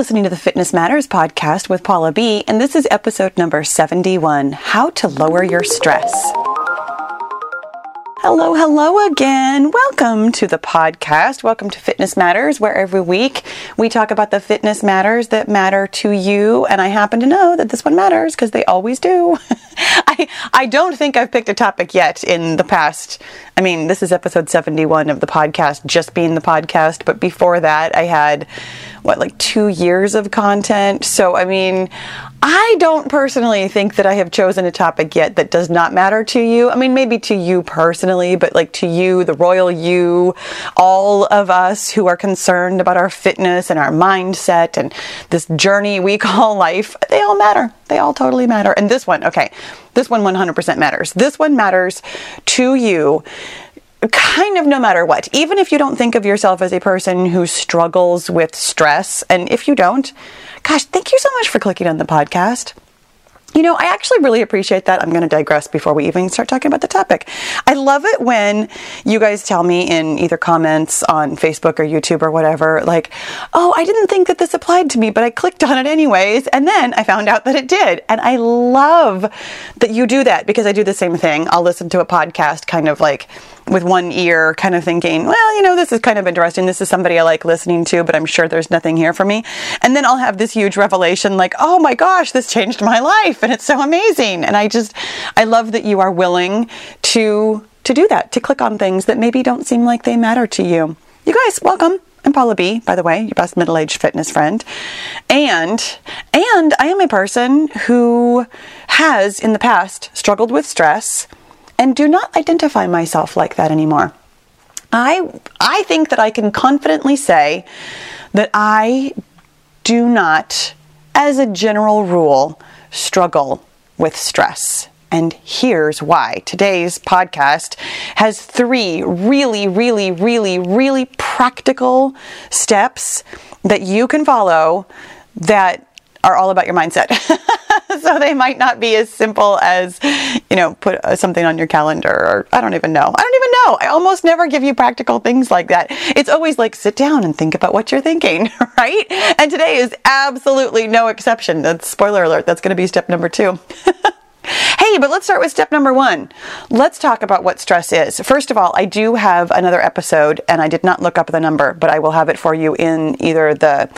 listening to the Fitness Matters podcast with Paula B, and this is episode number 71 How to Lower Your Stress. Hello, hello again. Welcome to the podcast. Welcome to Fitness Matters, where every week we talk about the fitness matters that matter to you. And I happen to know that this one matters because they always do. I, I don't think I've picked a topic yet in the past. I mean, this is episode 71 of the podcast, just being the podcast. But before that, I had, what, like two years of content. So, I mean, I don't personally think that I have chosen a topic yet that does not matter to you. I mean, maybe to you personally, but like to you, the royal you, all of us who are concerned about our fitness and our mindset and this journey we call life, they all matter. They all totally matter. And this one, okay, this one 100% matters. This one matters to you kind of no matter what. Even if you don't think of yourself as a person who struggles with stress, and if you don't, gosh, thank you so much for clicking on the podcast. You know, I actually really appreciate that. I'm going to digress before we even start talking about the topic. I love it when you guys tell me in either comments on Facebook or YouTube or whatever, like, oh, I didn't think that this applied to me, but I clicked on it anyways. And then I found out that it did. And I love that you do that because I do the same thing. I'll listen to a podcast kind of like, with one ear, kind of thinking, well, you know, this is kind of interesting. This is somebody I like listening to, but I'm sure there's nothing here for me. And then I'll have this huge revelation like, oh my gosh, this changed my life and it's so amazing. And I just, I love that you are willing to, to do that, to click on things that maybe don't seem like they matter to you. You guys, welcome. I'm Paula B, by the way, your best middle-aged fitness friend. And and I am a person who has in the past struggled with stress and do not identify myself like that anymore. I, I think that I can confidently say that I do not, as a general rule, struggle with stress. And here's why. Today's podcast has three really, really, really, really practical steps that you can follow that are all about your mindset. so they might not be as simple as, you know, put uh, something on your calendar or I don't even know. I don't even know. I almost never give you practical things like that. It's always like sit down and think about what you're thinking, right? And today is absolutely no exception. That's spoiler alert. That's going to be step number two. Hey, but let's start with step number one. Let's talk about what stress is. First of all, I do have another episode, and I did not look up the number, but I will have it for you in either the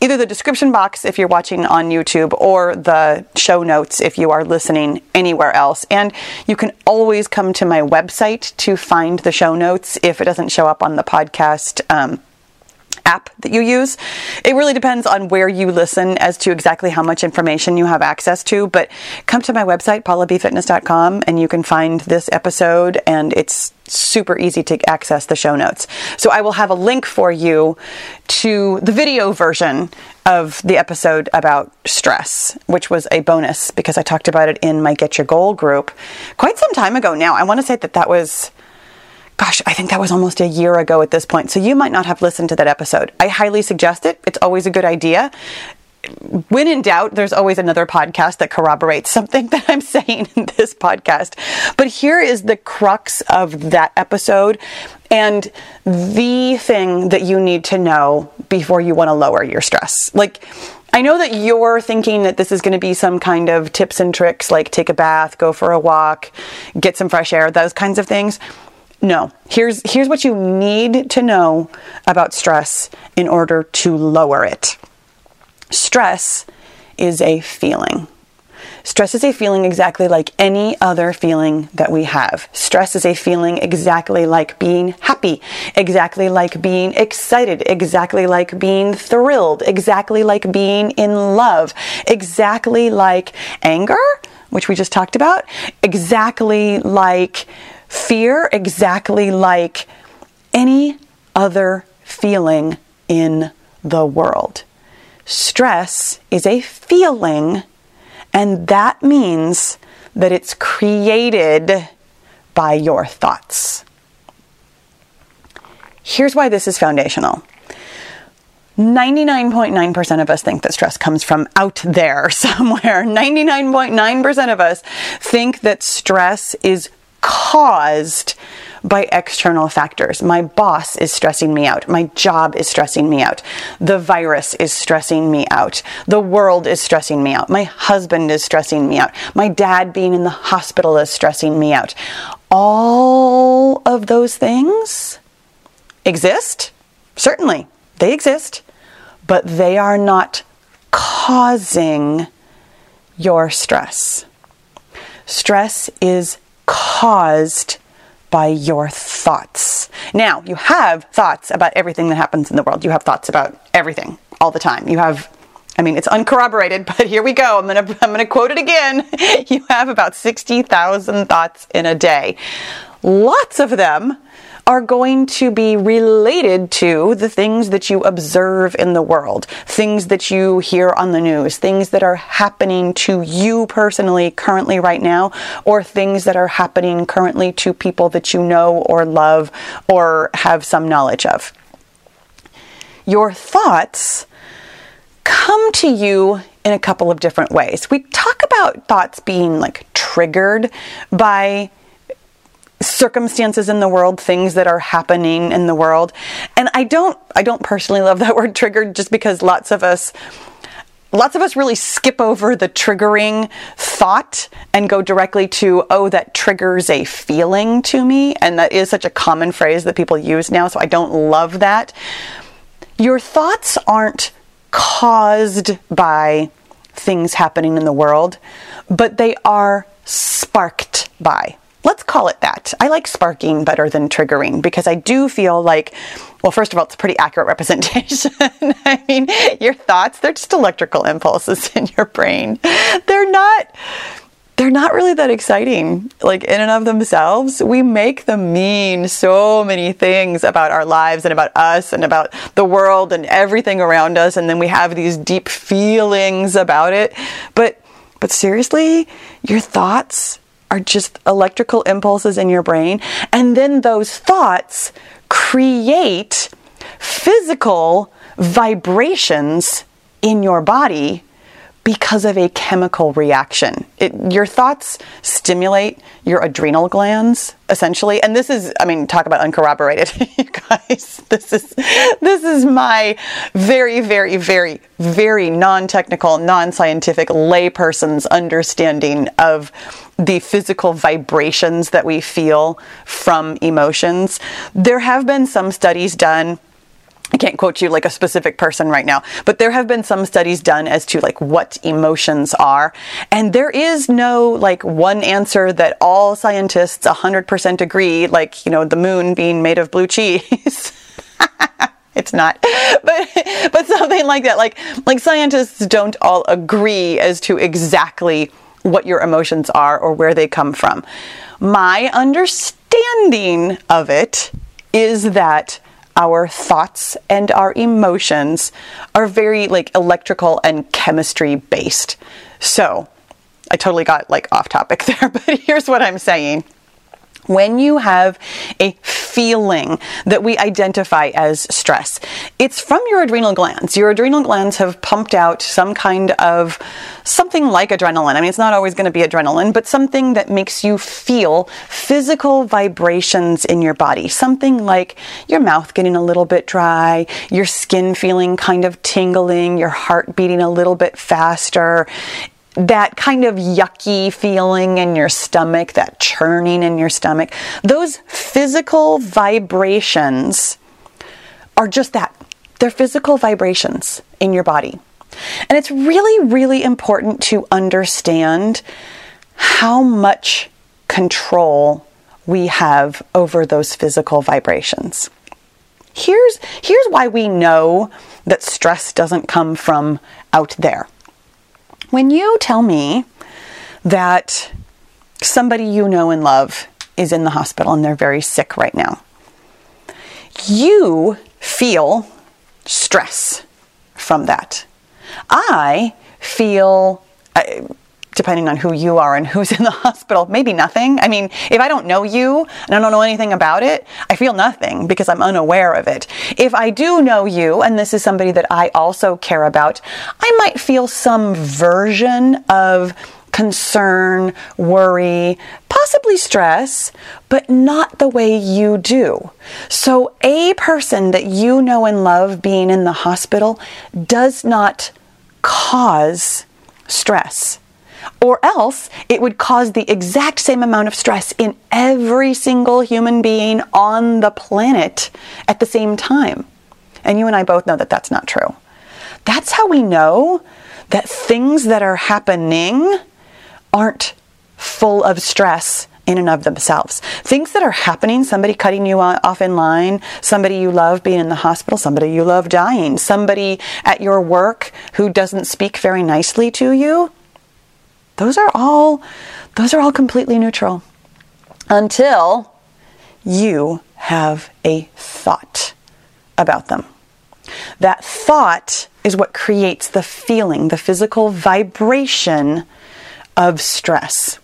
either the description box if you're watching on YouTube or the show notes if you are listening anywhere else. And you can always come to my website to find the show notes if it doesn't show up on the podcast. Um, app that you use. It really depends on where you listen as to exactly how much information you have access to. But come to my website, paulabfitness.com, and you can find this episode, and it's super easy to access the show notes. So I will have a link for you to the video version of the episode about stress, which was a bonus because I talked about it in my Get Your Goal group quite some time ago now. I want to say that that was gosh, I think that was almost a year ago at this point. So you might not have listened to that episode. I highly suggest it. It's always a good idea. When in doubt, there's always another podcast that corroborates something that I'm saying in this podcast. But here is the crux of that episode and the thing that you need to know before you want to lower your stress. Like, I know that you're thinking that this is going to be some kind of tips and tricks like take a bath, go for a walk, get some fresh air, those kinds of things. No. Here's here's what you need to know about stress in order to lower it. Stress is a feeling. Stress is a feeling exactly like any other feeling that we have. Stress is a feeling exactly like being happy, exactly like being excited, exactly like being thrilled, exactly like being in love, exactly like anger, which we just talked about, exactly like fear exactly like any other feeling in the world. Stress is a feeling, and that means that it's created by your thoughts. Here's why this is foundational. 99.9% of us think that stress comes from out there somewhere. 99.9% of us think that stress is caused by external factors. My boss is stressing me out. My job is stressing me out. The virus is stressing me out. The world is stressing me out. My husband is stressing me out. My dad being in the hospital is stressing me out. All of those things exist. Certainly, they exist, but they are not causing your stress. Stress is caused by your thoughts. Now, you have thoughts about everything that happens in the world. You have thoughts about everything all the time. You have I mean, it's uncorroborated, but here we go. I'm going to I'm going to quote it again. You have about 60,000 thoughts in a day. Lots of them are going to be related to the things that you observe in the world, things that you hear on the news, things that are happening to you personally currently right now, or things that are happening currently to people that you know or love or have some knowledge of. Your thoughts come to you in a couple of different ways. We talk about thoughts being like triggered by circumstances in the world, things that are happening in the world. And I don't I don't personally love that word triggered just because lots of us lots of us really skip over the triggering thought and go directly to oh that triggers a feeling to me and that is such a common phrase that people use now so I don't love that. Your thoughts aren't caused by things happening in the world, but they are sparked by let's call it that. I like sparking better than triggering because I do feel like, well, first of all, it's a pretty accurate representation. I mean, your thoughts, they're just electrical impulses in your brain. They're not. They're not really that exciting, like in and of themselves. We make them mean so many things about our lives and about us and about the world and everything around us. And then we have these deep feelings about it. But, but seriously, your thoughts, are just electrical impulses in your brain. And then those thoughts create physical vibrations in your body because of a chemical reaction. It, your thoughts stimulate your adrenal glands essentially, and this is I mean talk about uncorroborated, you guys. This is this is my very very very very non-technical, non-scientific layperson's understanding of the physical vibrations that we feel from emotions. There have been some studies done I can't quote you like a specific person right now, but there have been some studies done as to like what emotions are. And there is no like one answer that all scientists 100% agree, like, you know, the moon being made of blue cheese. it's not but but something like that like like scientists don't all agree as to exactly what your emotions are or where they come from my understanding of it is that our thoughts and our emotions are very like electrical and chemistry based. So, I totally got like off topic there, but here's what I'm saying. When you have a feeling that we identify as stress, it's from your adrenal glands. Your adrenal glands have pumped out some kind of something like adrenaline. I mean, it's not always going to be adrenaline, but something that makes you feel physical vibrations in your body. Something like your mouth getting a little bit dry, your skin feeling kind of tingling, your heart beating a little bit faster that kind of yucky feeling in your stomach, that churning in your stomach, those physical vibrations are just that. They're physical vibrations in your body. And it's really, really important to understand how much control we have over those physical vibrations. Here's, here's why we know that stress doesn't come from out there. When you tell me that somebody you know and love is in the hospital and they're very sick right now, you feel stress from that. I feel, depending on who you are and who's in the hospital, maybe nothing. I mean, if I don't know you and I don't know anything about it, I feel nothing because I'm unaware of it. If I do know you and this is somebody that I also care about, I might feel some version of concern, worry, possibly stress, but not the way you do. So, a person that you know and love being in the hospital does not cause stress. Or else it would cause the exact same amount of stress in every single human being on the planet at the same time. And you and I both know that that's not true. That's how we know that things that are happening aren't full of stress in and of themselves. Things that are happening, somebody cutting you off in line, somebody you love being in the hospital, somebody you love dying, somebody at your work who doesn't speak very nicely to you, those are all those are all completely neutral until you have a thought about them. That thought is what creates the feeling, the physical vibration of stress.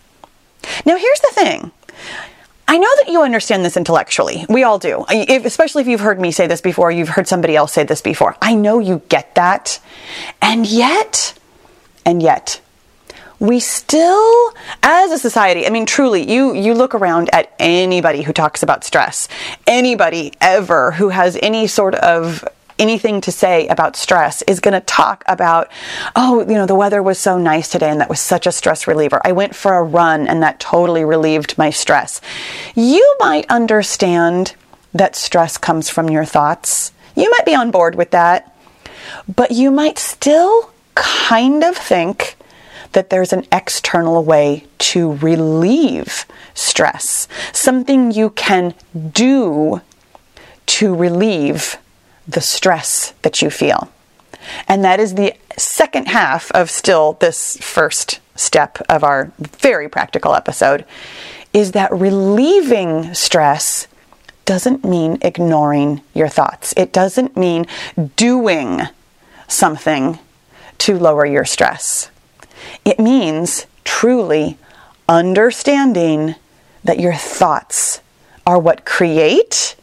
Now, here's the thing. I know that you understand this intellectually. We all do. If, especially if you've heard me say this before, you've heard somebody else say this before. I know you get that. And yet, and yet, we still as a society i mean truly you you look around at anybody who talks about stress anybody ever who has any sort of anything to say about stress is going to talk about, oh, you know, the weather was so nice today and that was such a stress reliever. I went for a run and that totally relieved my stress. You might understand that stress comes from your thoughts. You might be on board with that, but you might still kind of think that there's an external way to relieve stress, something you can do to relieve the stress that you feel. And that is the second half of still this first step of our very practical episode is that relieving stress doesn't mean ignoring your thoughts. It doesn't mean doing something to lower your stress. It means truly understanding that your thoughts are what create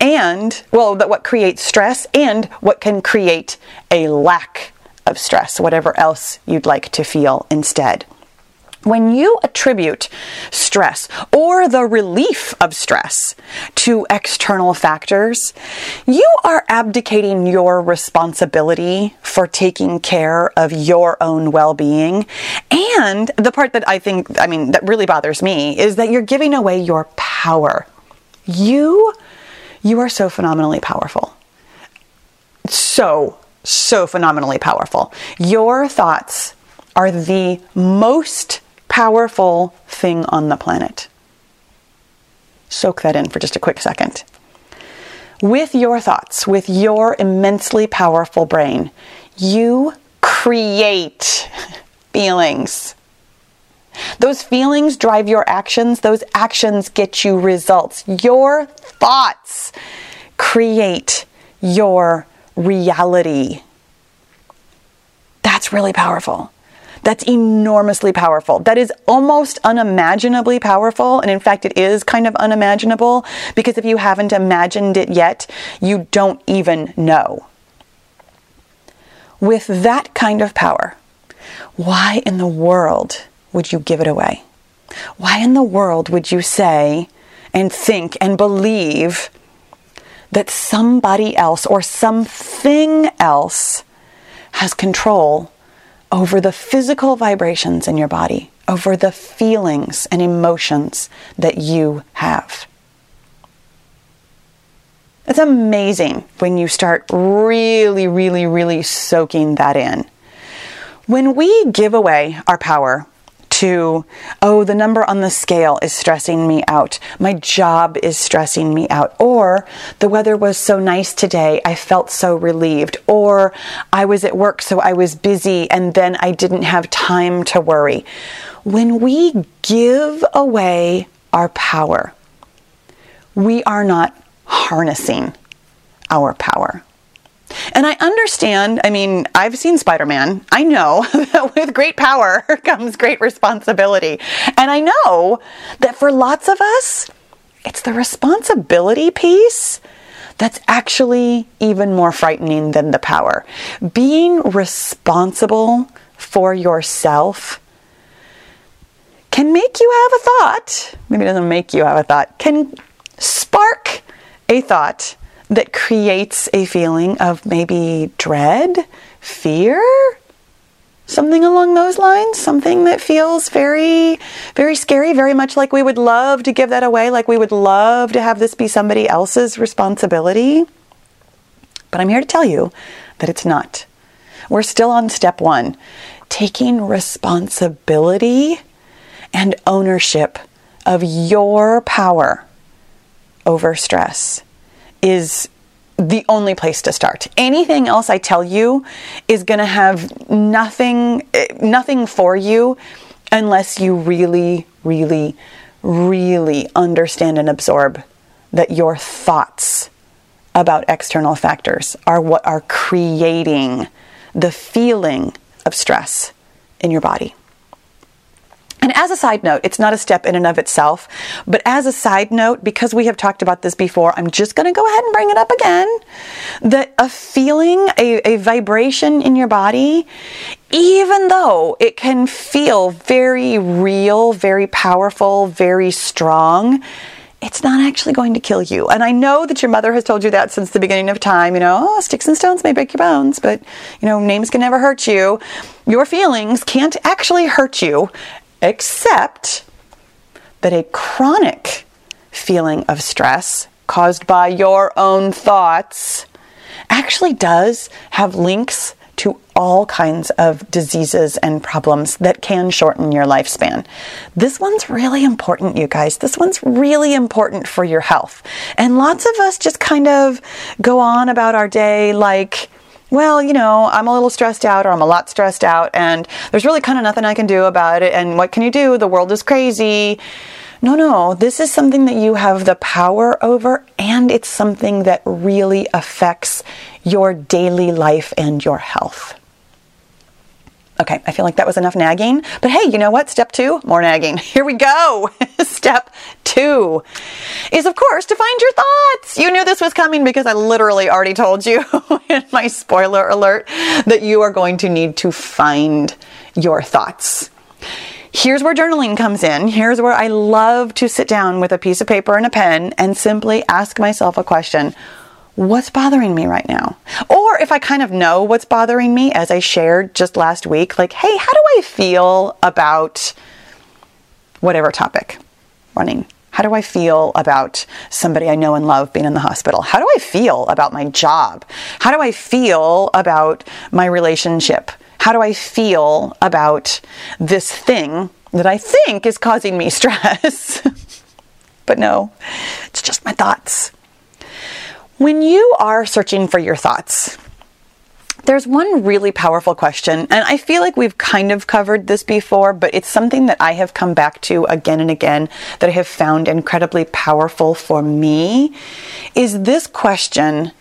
and, well, that what creates stress and what can create a lack of stress, whatever else you'd like to feel instead. When you attribute stress or the relief of stress to external factors, you are abdicating your responsibility for taking care of your own well being. And the part that I think, I mean, that really bothers me is that you're giving away your power. You you are so phenomenally powerful. So, so phenomenally powerful. Your thoughts are the most powerful thing on the planet. Soak that in for just a quick second. With your thoughts, with your immensely powerful brain, you create feelings. Those feelings drive your actions. Those actions get you results. Your thoughts create your reality. That's really powerful. That's enormously powerful. That is almost unimaginably powerful. And in fact, it is kind of unimaginable because if you haven't imagined it yet, you don't even know. With that kind of power, why in the world would you give it away? Why in the world would you say and think and believe that somebody else or something else has control over the physical vibrations in your body, over the feelings and emotions that you have? It's amazing when you start really, really, really soaking that in. When we give away our power to, oh, the number on the scale is stressing me out. My job is stressing me out. Or the weather was so nice today, I felt so relieved. Or I was at work, so I was busy and then I didn't have time to worry. When we give away our power, we are not harnessing our power. And I understand, I mean, I've seen Spider Man. I know that with great power comes great responsibility. And I know that for lots of us, it's the responsibility piece that's actually even more frightening than the power. Being responsible for yourself can make you have a thought, maybe it doesn't make you have a thought, can spark a thought that creates a feeling of maybe dread, fear, something along those lines, something that feels very, very scary, very much like we would love to give that away, like we would love to have this be somebody else's responsibility. But I'm here to tell you that it's not. We're still on step one taking responsibility and ownership of your power over stress is the only place to start. Anything else I tell you is going to have nothing nothing for you unless you really really really understand and absorb that your thoughts about external factors are what are creating the feeling of stress in your body. And as a side note, it's not a step in and of itself, but as a side note, because we have talked about this before, I'm just going to go ahead and bring it up again. That a feeling, a, a vibration in your body, even though it can feel very real, very powerful, very strong, it's not actually going to kill you. And I know that your mother has told you that since the beginning of time. You know, oh, sticks and stones may break your bones, but, you know, names can never hurt you. Your feelings can't actually hurt you except that a chronic feeling of stress caused by your own thoughts actually does have links to all kinds of diseases and problems that can shorten your lifespan. This one's really important, you guys. This one's really important for your health. And lots of us just kind of go on about our day like, well, you know, I'm a little stressed out or I'm a lot stressed out and there's really kind of nothing I can do about it. And what can you do? The world is crazy. No, no, this is something that you have the power over and it's something that really affects your daily life and your health. Okay, I feel like that was enough nagging. But hey, you know what? Step two, more nagging. Here we go. Step two is, of course, to find your thoughts. You knew this was coming because I literally already told you in my spoiler alert that you are going to need to find your thoughts. Here's where journaling comes in. Here's where I love to sit down with a piece of paper and a pen and simply ask myself a question what's bothering me right now? Or if I kind of know what's bothering me, as I shared just last week, like, hey, how do I feel about whatever topic running? How do I feel about somebody I know and love being in the hospital? How do I feel about my job? How do I feel about my relationship? How do I feel about this thing that I think is causing me stress? but no, it's just my thoughts. When you are searching for your thoughts, there's one really powerful question, and I feel like we've kind of covered this before, but it's something that I have come back to again and again that I have found incredibly powerful for me. Is this question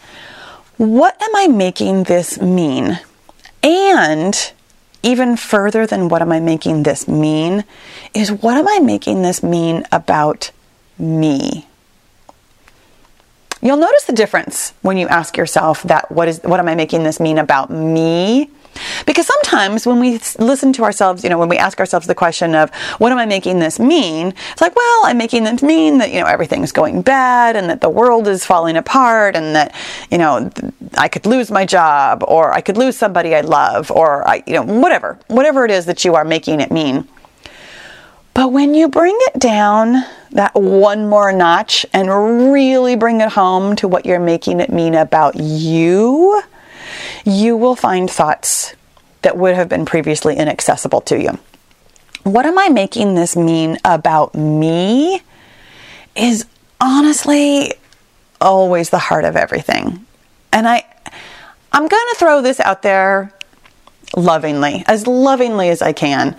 What am I making this mean? And even further than what am I making this mean is what am I making this mean about me? You'll notice the difference when you ask yourself that what is what am I making this mean about me? Because sometimes when we listen to ourselves, you know, when we ask ourselves the question of what am I making this mean? It's like, well, I'm making this mean that, you know, everything's going bad and that the world is falling apart and that, you know, I could lose my job or I could lose somebody I love or I, you know, whatever, whatever it is that you are making it mean. But when you bring it down that one more notch and really bring it home to what you're making it mean about you, you will find thoughts that would have been previously inaccessible to you. What am I making this mean about me? Is honestly always the heart of everything. And I I'm going to throw this out there lovingly, as lovingly as I can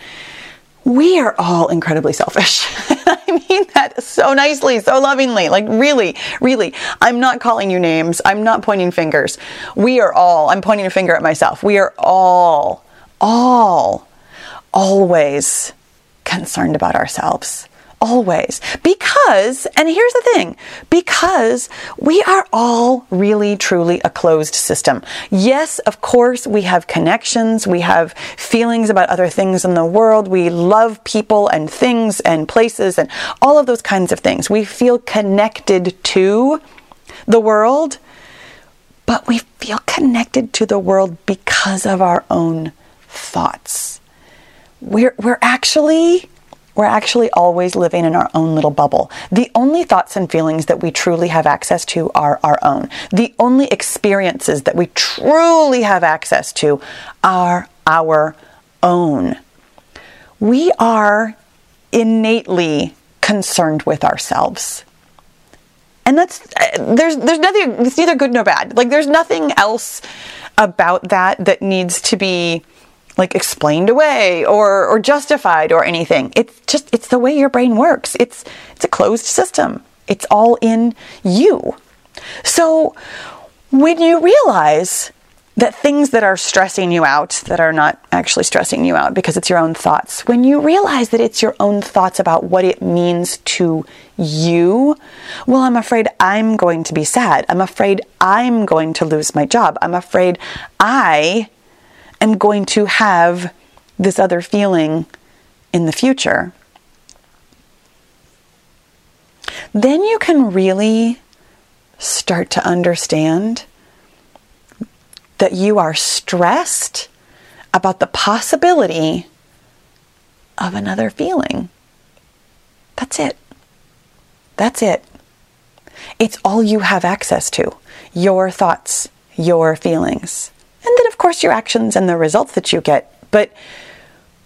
we are all incredibly selfish. I mean that so nicely, so lovingly. Like, really, really, I'm not calling you names. I'm not pointing fingers. We are all, I'm pointing a finger at myself. We are all, all, always concerned about ourselves, Always. Because, and here's the thing, because we are all really truly a closed system. Yes, of course, we have connections, we have feelings about other things in the world, we love people and things and places and all of those kinds of things. We feel connected to the world, but we feel connected to the world because of our own thoughts. We're, we're actually we're actually always living in our own little bubble. The only thoughts and feelings that we truly have access to are our own. The only experiences that we truly have access to are our own. We are innately concerned with ourselves. And that's uh, there's there's nothing it's neither good nor bad. Like there's nothing else about that that needs to be like explained away or or justified or anything. It's just it's the way your brain works. It's it's a closed system. It's all in you. So when you realize that things that are stressing you out, that are not actually stressing you out because it's your own thoughts, when you realize that it's your own thoughts about what it means to you, well, I'm afraid I'm going to be sad. I'm afraid I'm going to lose my job. I'm afraid I am going to have this other feeling in the future, then you can really start to understand that you are stressed about the possibility of another feeling. That's it. That's it. It's all you have access to your thoughts, your feelings and then of course your actions and the results that you get. But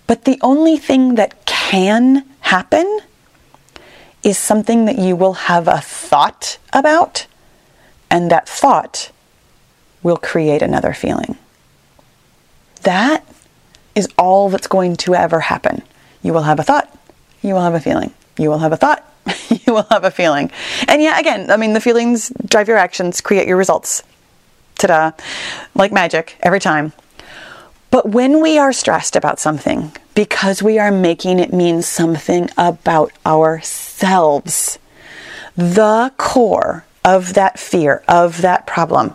but the only thing that can happen is something that you will have a thought about, and that thought will create another feeling. That is all that's going to ever happen. You will have a thought, you will have a feeling, you will have a thought, you will have a feeling. And yeah, again, I mean, the feelings drive your actions, create your results ta da, like magic every time. But when we are stressed about something, because we are making it mean something about ourselves, the core of that fear, of that problem,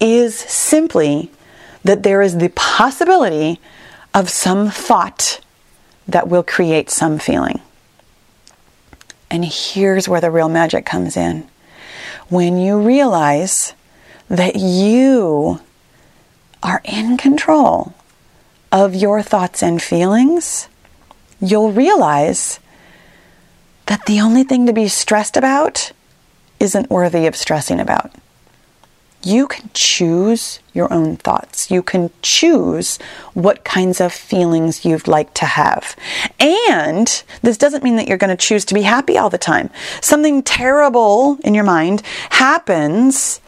is simply that there is the possibility of some thought that will create some feeling. And here's where the real magic comes in. When you realize that you are in control of your thoughts and feelings, you'll realize that the only thing to be stressed about isn't worthy of stressing about. You can choose your own thoughts. You can choose what kinds of feelings you'd like to have. And this doesn't mean that you're going to choose to be happy all the time. Something terrible in your mind happens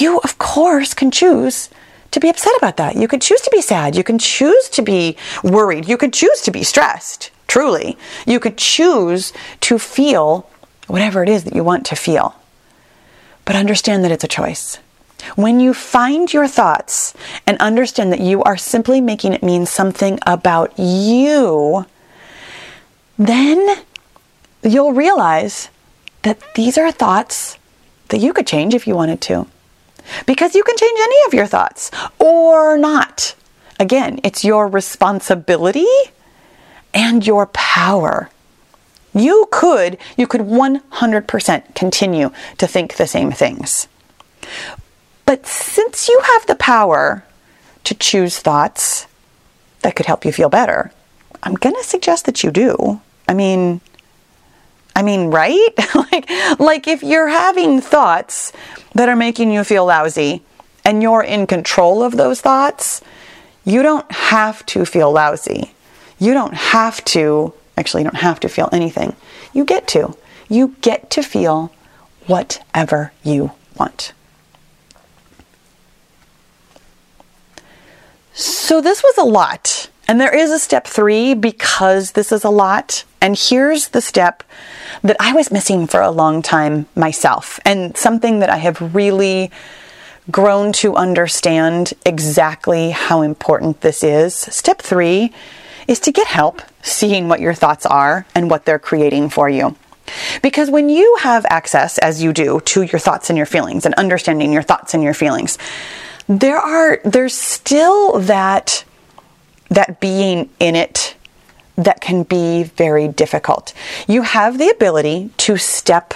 you, of course, can choose to be upset about that. You can choose to be sad. You can choose to be worried. You can choose to be stressed, truly. You could choose to feel whatever it is that you want to feel. But understand that it's a choice. When you find your thoughts and understand that you are simply making it mean something about you, then you'll realize that these are thoughts that you could change if you wanted to because you can change any of your thoughts or not. Again, it's your responsibility and your power. You could, you could 100% continue to think the same things. But since you have the power to choose thoughts that could help you feel better, I'm going to suggest that you do. I mean, I mean, right? like, like if you're having thoughts that are making you feel lousy and you're in control of those thoughts, you don't have to feel lousy. You don't have to, actually, you don't have to feel anything. You get to. You get to feel whatever you want. So, this was a lot. And there is a step three because this is a lot. And here's the step that I was missing for a long time myself, and something that I have really grown to understand exactly how important this is. Step three is to get help seeing what your thoughts are and what they're creating for you. Because when you have access, as you do, to your thoughts and your feelings and understanding your thoughts and your feelings, there are there's still that that being in it that can be very difficult. You have the ability to step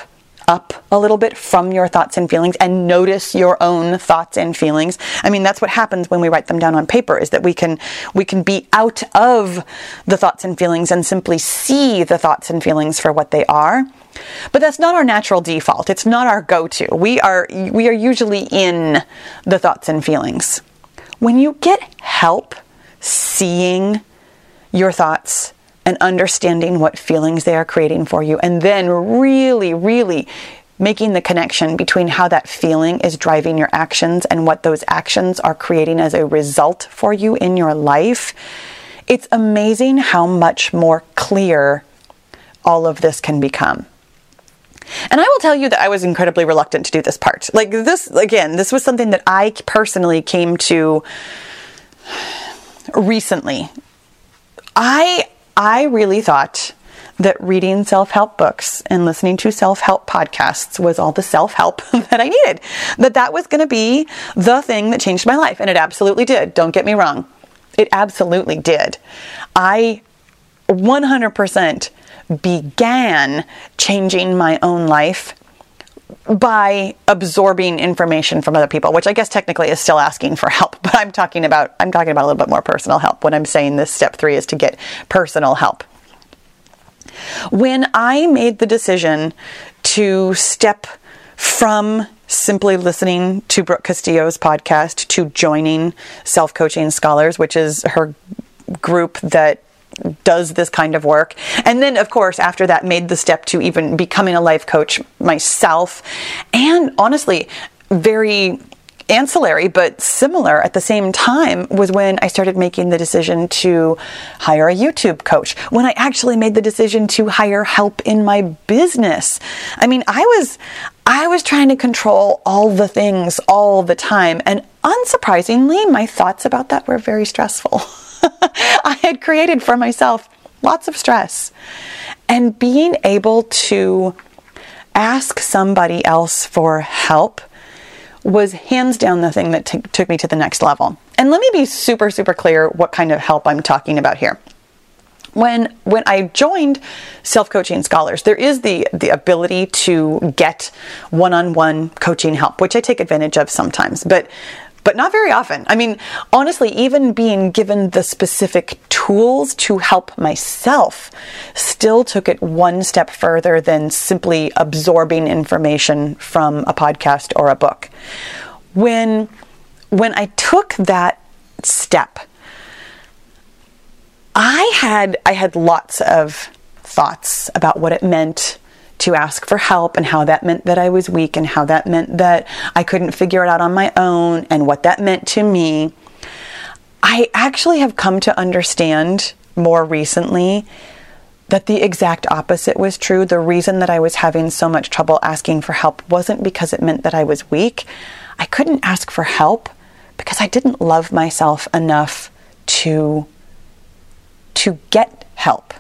up a little bit from your thoughts and feelings and notice your own thoughts and feelings. I mean, that's what happens when we write them down on paper is that we can we can be out of the thoughts and feelings and simply see the thoughts and feelings for what they are. But that's not our natural default. It's not our go-to. We are we are usually in the thoughts and feelings. When you get help seeing your thoughts and understanding what feelings they are creating for you, and then really, really making the connection between how that feeling is driving your actions and what those actions are creating as a result for you in your life. It's amazing how much more clear all of this can become. And I will tell you that I was incredibly reluctant to do this part. Like this, again, this was something that I personally came to recently. I I really thought that reading self help books and listening to self help podcasts was all the self help that I needed. That that was going to be the thing that changed my life. And it absolutely did. Don't get me wrong. It absolutely did. I 100% began changing my own life by absorbing information from other people, which I guess technically is still asking for help, but I'm talking about I'm talking about a little bit more personal help when I'm saying this step 3 is to get personal help. When I made the decision to step from simply listening to Brooke Castillo's podcast to joining Self Coaching Scholars, which is her group that does this kind of work. And then, of course, after that, made the step to even becoming a life coach myself. And honestly, very ancillary but similar at the same time was when I started making the decision to hire a YouTube coach. When I actually made the decision to hire help in my business. I mean, I was I was trying to control all the things all the time and unsurprisingly, my thoughts about that were very stressful. I had created for myself lots of stress. And being able to ask somebody else for help was hands down the thing that t- took me to the next level. And let me be super, super clear what kind of help I'm talking about here. When when I joined Self Coaching Scholars, there is the the ability to get one-on-one coaching help, which I take advantage of sometimes. But but not very often. I mean, honestly, even being given the specific tools to help myself still took it one step further than simply absorbing information from a podcast or a book. When when I took that step, I had I had lots of thoughts about what it meant to ask for help and how that meant that I was weak and how that meant that I couldn't figure it out on my own and what that meant to me. I actually have come to understand more recently that the exact opposite was true. The reason that I was having so much trouble asking for help wasn't because it meant that I was weak. I couldn't ask for help because I didn't love myself enough to to get help.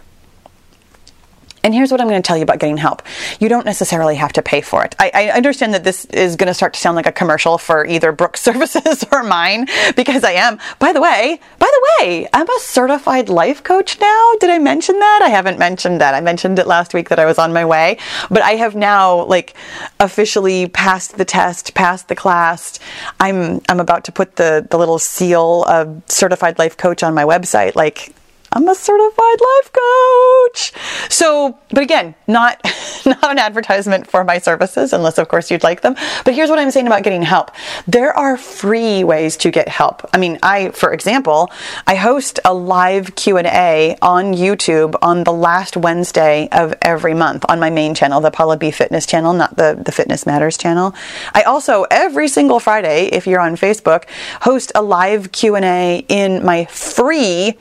And here's what I'm going to tell you about getting help. You don't necessarily have to pay for it. I, I understand that this is going to start to sound like a commercial for either Brooke's services or mine because I am. By the way, by the way, I'm a certified life coach now. Did I mention that? I haven't mentioned that. I mentioned it last week that I was on my way, but I have now like officially passed the test, passed the class. I'm I'm about to put the the little seal of certified life coach on my website. Like I'm a certified life coach. So, but again, not not an advertisement for my services unless of course you'd like them. But here's what I'm saying about getting help. There are free ways to get help. I mean, I for example, I host a live Q&A on YouTube on the last Wednesday of every month on my main channel, the Paula B Fitness channel, not the the Fitness Matters channel. I also every single Friday, if you're on Facebook, host a live Q&A in my free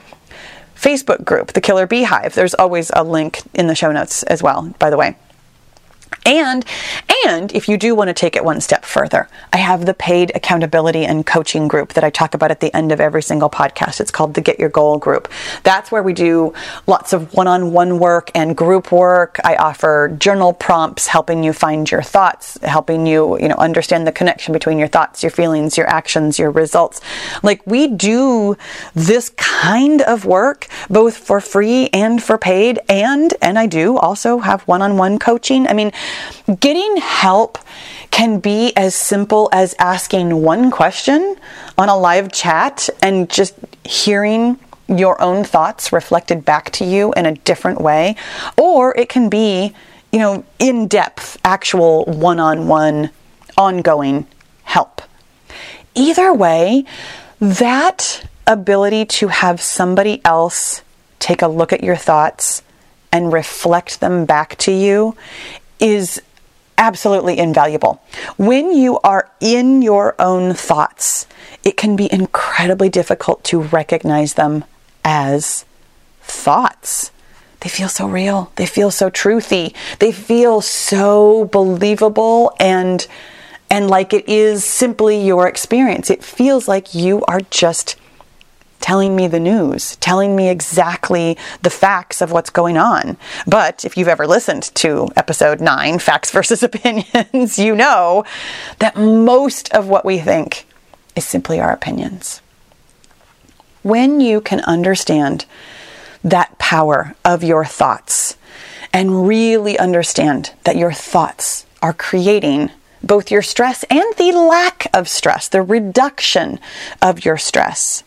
Facebook group, the Killer Beehive. There's always a link in the show notes as well, by the way. And and if you do want to take it one step further, I have the paid accountability and coaching group that I talk about at the end of every single podcast. It's called the Get Your Goal group. That's where we do lots of one-on-one work and group work. I offer journal prompts helping you find your thoughts, helping you, you know, understand the connection between your thoughts, your feelings, your actions, your results. Like we do this kind of work both for free and for paid and and I do also have one-on-one coaching. I mean, Getting help can be as simple as asking one question on a live chat and just hearing your own thoughts reflected back to you in a different way. Or it can be, you know, in depth, actual one on one, ongoing help. Either way, that ability to have somebody else take a look at your thoughts and reflect them back to you is absolutely invaluable. When you are in your own thoughts, it can be incredibly difficult to recognize them as thoughts. They feel so real. They feel so truthy. They feel so believable and and like it is simply your experience. It feels like you are just telling me the news, telling me exactly the facts of what's going on. But if you've ever listened to episode nine, Facts versus Opinions, you know that most of what we think is simply our opinions. When you can understand that power of your thoughts and really understand that your thoughts are creating both your stress and the lack of stress, the reduction of your stress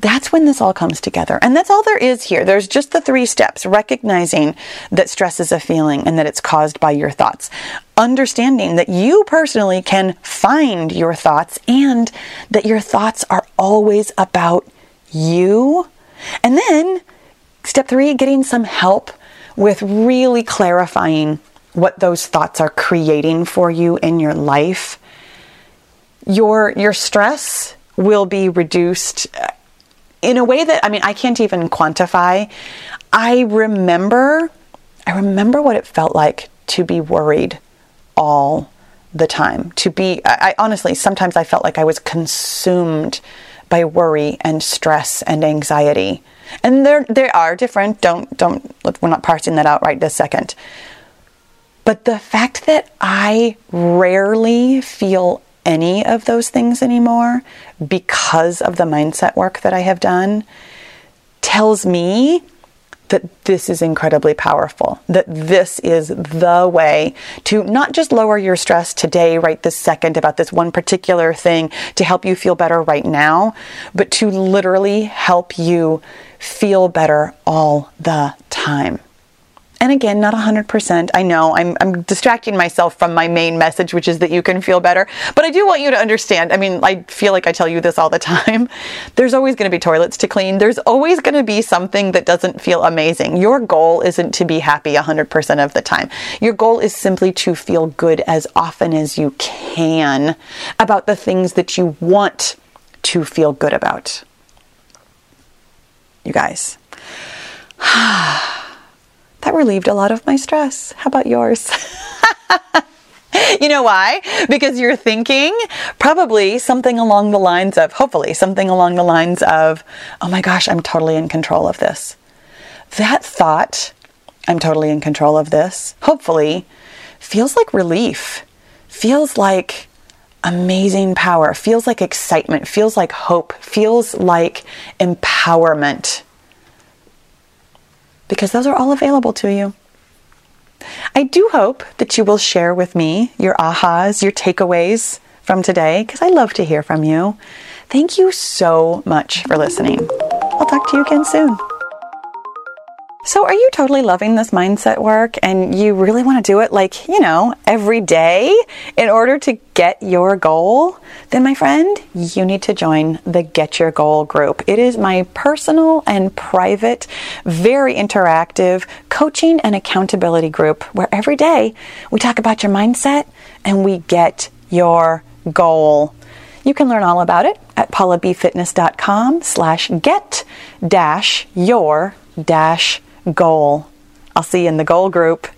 that's when this all comes together. And that's all there is here. There's just the three steps recognizing that stress is a feeling and that it's caused by your thoughts, understanding that you personally can find your thoughts and that your thoughts are always about you. And then step three, getting some help with really clarifying what those thoughts are creating for you in your life. Your, your stress will be reduced in a way that I mean I can't even quantify. I remember I remember what it felt like to be worried all the time. To be I, I honestly sometimes I felt like I was consumed by worry and stress and anxiety. And there they are different. Don't don't we're not parsing that out right this second. But the fact that I rarely feel any of those things anymore because of the mindset work that I have done tells me that this is incredibly powerful, that this is the way to not just lower your stress today, right this second, about this one particular thing to help you feel better right now, but to literally help you feel better all the time. And again, not 100%. I know I'm, I'm distracting myself from my main message, which is that you can feel better. But I do want you to understand. I mean, I feel like I tell you this all the time. There's always going to be toilets to clean. There's always going to be something that doesn't feel amazing. Your goal isn't to be happy 100% of the time. Your goal is simply to feel good as often as you can about the things that you want to feel good about. You guys. that relieved a lot of my stress. How about yours? you know why? Because you're thinking probably something along the lines of, hopefully, something along the lines of, oh my gosh, I'm totally in control of this. That thought, I'm totally in control of this, hopefully, feels like relief, feels like amazing power, feels like excitement, feels like hope, feels like empowerment because those are all available to you. I do hope that you will share with me your ahas, your takeaways from today, because I love to hear from you. Thank you so much for listening. I'll talk to you again soon. So, are you totally loving this mindset work and you really want to do it like, you know, every day in order to get your goal? Then, my friend, you need to join the Get Your Goal group. It is my personal and private, very interactive coaching and accountability group where every day we talk about your mindset and we get your goal. You can learn all about it at paulabfitness.com slash get dash your dash goal. I'll see you in the goal group.